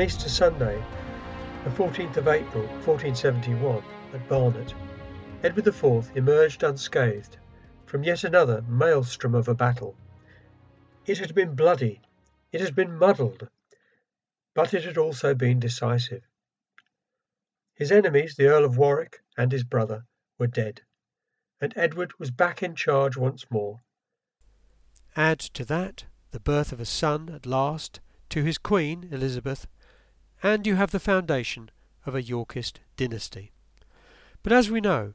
On Easter Sunday, the 14th of April 1471, at Barnet, Edward IV emerged unscathed from yet another maelstrom of a battle. It had been bloody, it had been muddled, but it had also been decisive. His enemies, the Earl of Warwick and his brother, were dead, and Edward was back in charge once more. Add to that the birth of a son at last to his queen, Elizabeth, and you have the foundation of a Yorkist dynasty. But as we know,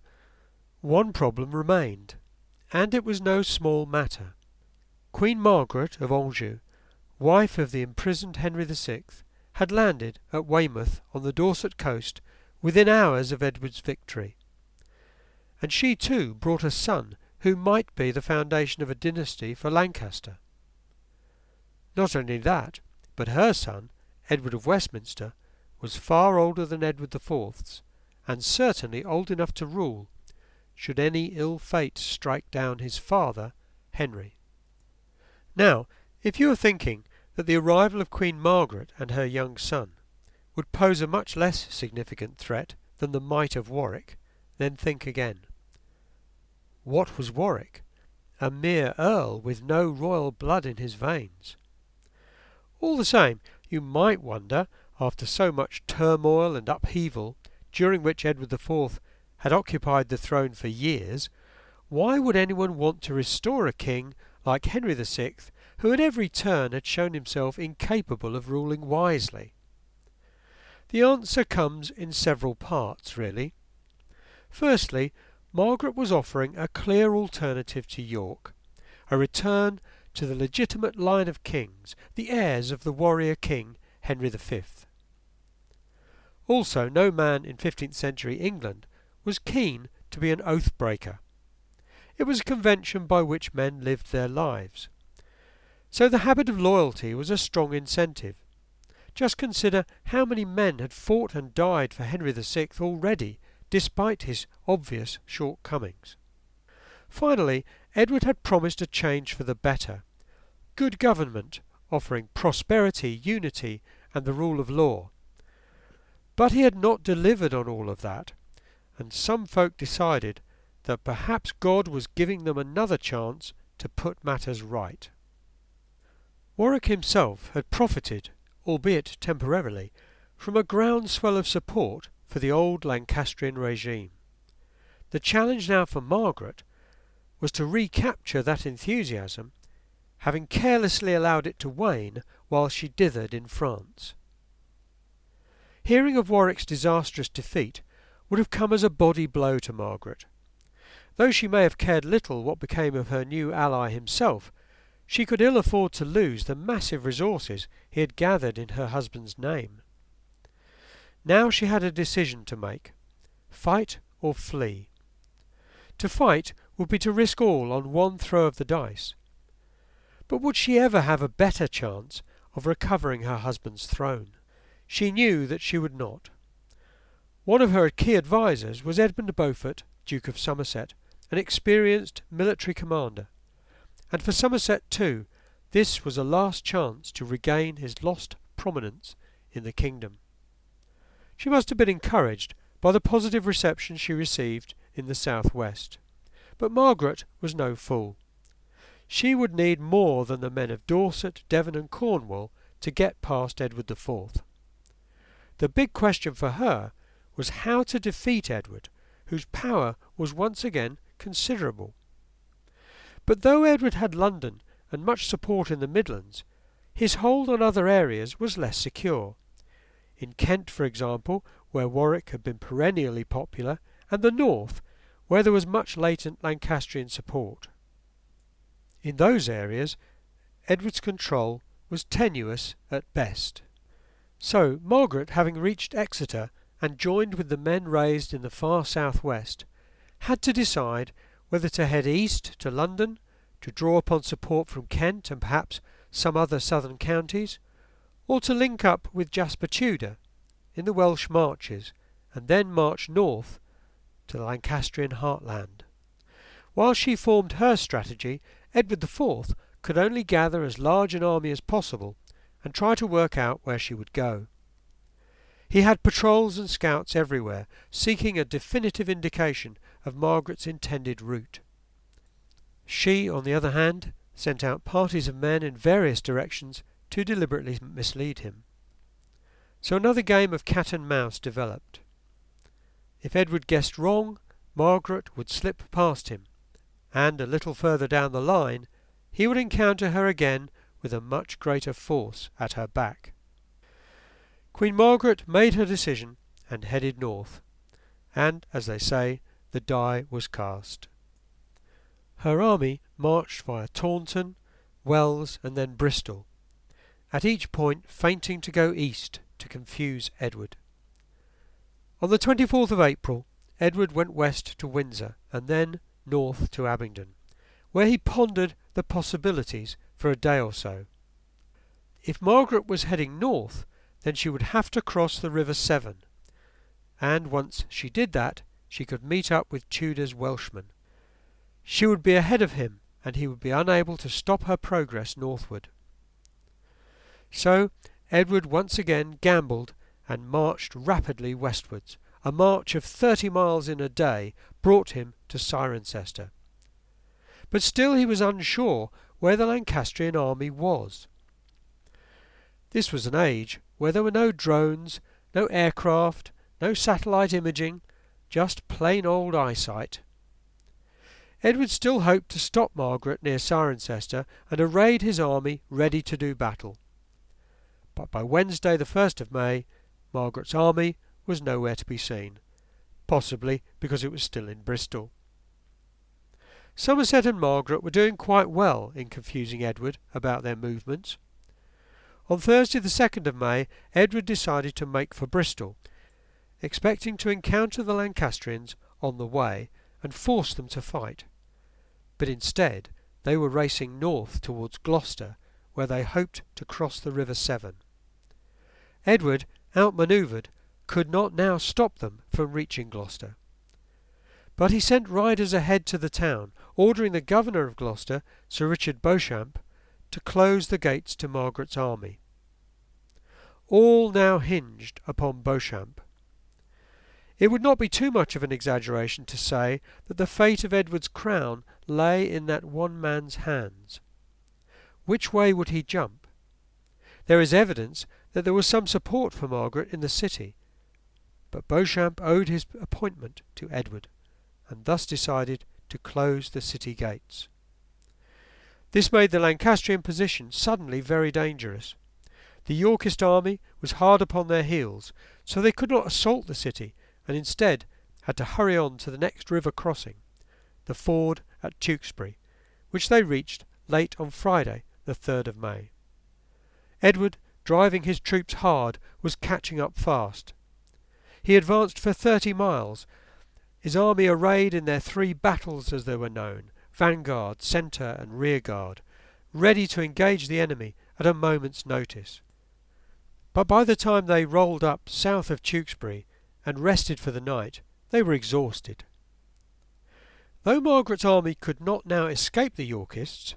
one problem remained, and it was no small matter. Queen Margaret of Anjou, wife of the imprisoned Henry VI, had landed at Weymouth on the Dorset coast within hours of Edward's victory. And she too brought a son who might be the foundation of a dynasty for Lancaster. Not only that, but her son, Edward of Westminster, was far older than Edward IV's, and certainly old enough to rule, should any ill fate strike down his father, Henry. Now, if you are thinking that the arrival of Queen Margaret and her young son would pose a much less significant threat than the might of Warwick, then think again. What was Warwick? A mere earl with no royal blood in his veins. All the same, you might wonder, after so much turmoil and upheaval, during which Edward IV had occupied the throne for years, why would anyone want to restore a king like Henry VI, who at every turn had shown himself incapable of ruling wisely? The answer comes in several parts, really. Firstly, Margaret was offering a clear alternative to York, a return to the legitimate line of kings, the heirs of the warrior king Henry V. Also, no man in 15th century England was keen to be an oath breaker. It was a convention by which men lived their lives. So the habit of loyalty was a strong incentive. Just consider how many men had fought and died for Henry VI already, despite his obvious shortcomings. Finally, Edward had promised a change for the better. Good government, offering prosperity, unity, and the rule of law. But he had not delivered on all of that, and some folk decided that perhaps God was giving them another chance to put matters right. Warwick himself had profited, albeit temporarily, from a groundswell of support for the old Lancastrian regime. The challenge now for Margaret was to recapture that enthusiasm, having carelessly allowed it to wane while she dithered in France. Hearing of Warwick's disastrous defeat would have come as a body blow to Margaret. Though she may have cared little what became of her new ally himself, she could ill afford to lose the massive resources he had gathered in her husband's name. Now she had a decision to make fight or flee. To fight would be to risk all on one throw of the dice. But would she ever have a better chance of recovering her husband's throne? She knew that she would not. One of her key advisers was Edmund Beaufort, Duke of Somerset, an experienced military commander. And for Somerset too, this was a last chance to regain his lost prominence in the kingdom. She must have been encouraged by the positive reception she received in the south west. But Margaret was no fool. She would need more than the men of Dorset, Devon, and Cornwall to get past Edward IV. The big question for her was how to defeat Edward, whose power was once again considerable. But though Edward had London and much support in the Midlands, his hold on other areas was less secure. In Kent, for example, where Warwick had been perennially popular, and the north, where there was much latent Lancastrian support. In those areas, Edward's control was tenuous at best. So Margaret, having reached Exeter and joined with the men raised in the far southwest, had to decide whether to head east to London to draw upon support from Kent and perhaps some other southern counties, or to link up with Jasper Tudor in the Welsh marches and then march north to the Lancastrian heartland. While she formed her strategy, Edward IV could only gather as large an army as possible and try to work out where she would go. He had patrols and scouts everywhere, seeking a definitive indication of Margaret's intended route. She, on the other hand, sent out parties of men in various directions to deliberately mislead him. So another game of cat and mouse developed. If Edward guessed wrong, Margaret would slip past him, and a little further down the line he would encounter her again with a much greater force at her back. Queen Margaret made her decision and headed north, and, as they say, the die was cast. Her army marched via Taunton, Wells, and then Bristol, at each point feinting to go east to confuse Edward. On the 24th of April, Edward went west to Windsor and then north to Abingdon, where he pondered the possibilities for a day or so. If Margaret was heading north, then she would have to cross the River Severn, and once she did that, she could meet up with Tudor's Welshmen. She would be ahead of him, and he would be unable to stop her progress northward. So Edward once again gambled and marched rapidly westwards. A march of thirty miles in a day brought him to Cirencester. But still he was unsure where the Lancastrian army was. This was an age where there were no drones, no aircraft, no satellite imaging, just plain old eyesight. Edward still hoped to stop Margaret near Cirencester and arrayed his army ready to do battle. But by Wednesday the 1st of May, Margaret's army was nowhere to be seen, possibly because it was still in Bristol. Somerset and Margaret were doing quite well in confusing Edward about their movements. On Thursday the 2nd of May, Edward decided to make for Bristol, expecting to encounter the Lancastrians on the way and force them to fight. But instead they were racing north towards Gloucester, where they hoped to cross the River Severn. Edward, outmanoeuvred, could not now stop them from reaching Gloucester. But he sent riders ahead to the town, ordering the governor of Gloucester, Sir Richard Beauchamp, to close the gates to Margaret's army. All now hinged upon Beauchamp. It would not be too much of an exaggeration to say that the fate of Edward's crown lay in that one man's hands. Which way would he jump? There is evidence that there was some support for Margaret in the city, but Beauchamp owed his appointment to Edward, and thus decided to close the city gates. This made the Lancastrian position suddenly very dangerous. The Yorkist army was hard upon their heels, so they could not assault the city, and instead had to hurry on to the next river crossing, the ford at Tewkesbury, which they reached late on Friday, the 3rd of May. Edward, driving his troops hard, was catching up fast. He advanced for thirty miles, his army arrayed in their three battles as they were known, vanguard, centre, and rearguard, ready to engage the enemy at a moment's notice. But by the time they rolled up south of Tewkesbury and rested for the night, they were exhausted. Though Margaret's army could not now escape the Yorkists,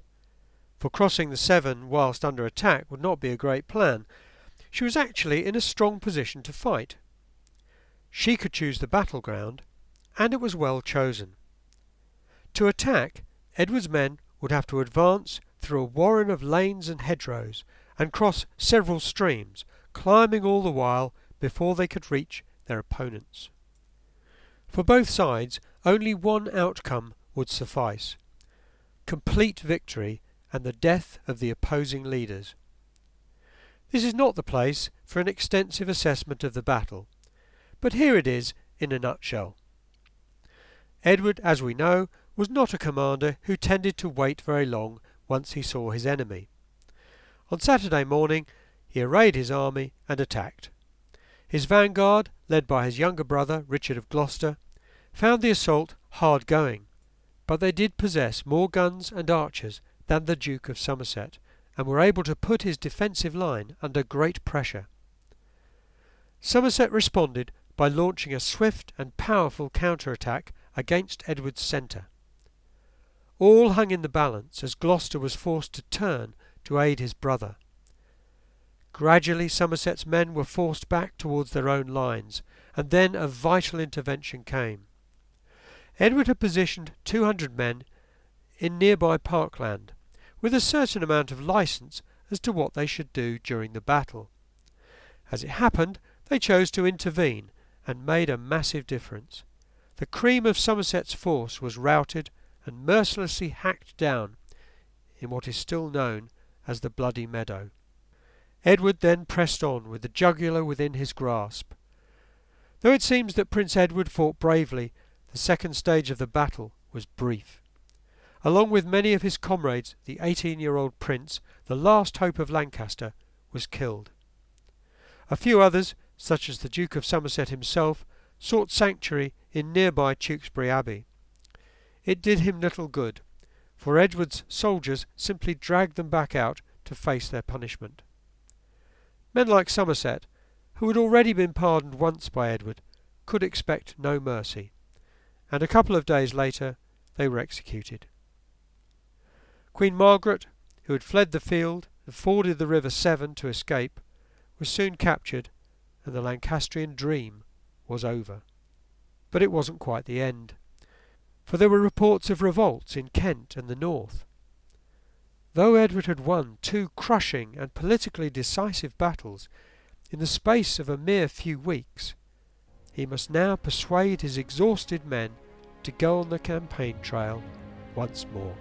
for crossing the Severn whilst under attack would not be a great plan, she was actually in a strong position to fight. She could choose the battleground, and it was well chosen. To attack, Edward's men would have to advance through a warren of lanes and hedgerows, and cross several streams, climbing all the while before they could reach their opponents. For both sides, only one outcome would suffice complete victory and the death of the opposing leaders. This is not the place for an extensive assessment of the battle, but here it is in a nutshell. Edward, as we know, was not a commander who tended to wait very long once he saw his enemy. On Saturday morning he arrayed his army and attacked. His vanguard, led by his younger brother Richard of Gloucester, found the assault hard going, but they did possess more guns and archers than the Duke of Somerset, and were able to put his defensive line under great pressure. Somerset responded by launching a swift and powerful counter-attack against Edward's centre. All hung in the balance as Gloucester was forced to turn to aid his brother. Gradually Somerset's men were forced back towards their own lines, and then a vital intervention came. Edward had positioned 200 men in nearby parkland, with a certain amount of licence as to what they should do during the battle. As it happened, they chose to intervene and made a massive difference. The cream of Somerset's force was routed and mercilessly hacked down in what is still known as the Bloody Meadow. Edward then pressed on with the jugular within his grasp. Though it seems that Prince Edward fought bravely, the second stage of the battle was brief. Along with many of his comrades, the 18-year-old prince, the last hope of Lancaster, was killed. A few others, such as the Duke of Somerset himself, sought sanctuary in nearby Tewkesbury Abbey. It did him little good, for Edward's soldiers simply dragged them back out to face their punishment. Men like Somerset, who had already been pardoned once by Edward, could expect no mercy, and a couple of days later they were executed. Queen Margaret, who had fled the field and forded the River Severn to escape, was soon captured, and the Lancastrian dream was over. But it wasn't quite the end, for there were reports of revolts in Kent and the north. Though Edward had won two crushing and politically decisive battles in the space of a mere few weeks, he must now persuade his exhausted men to go on the campaign trail once more.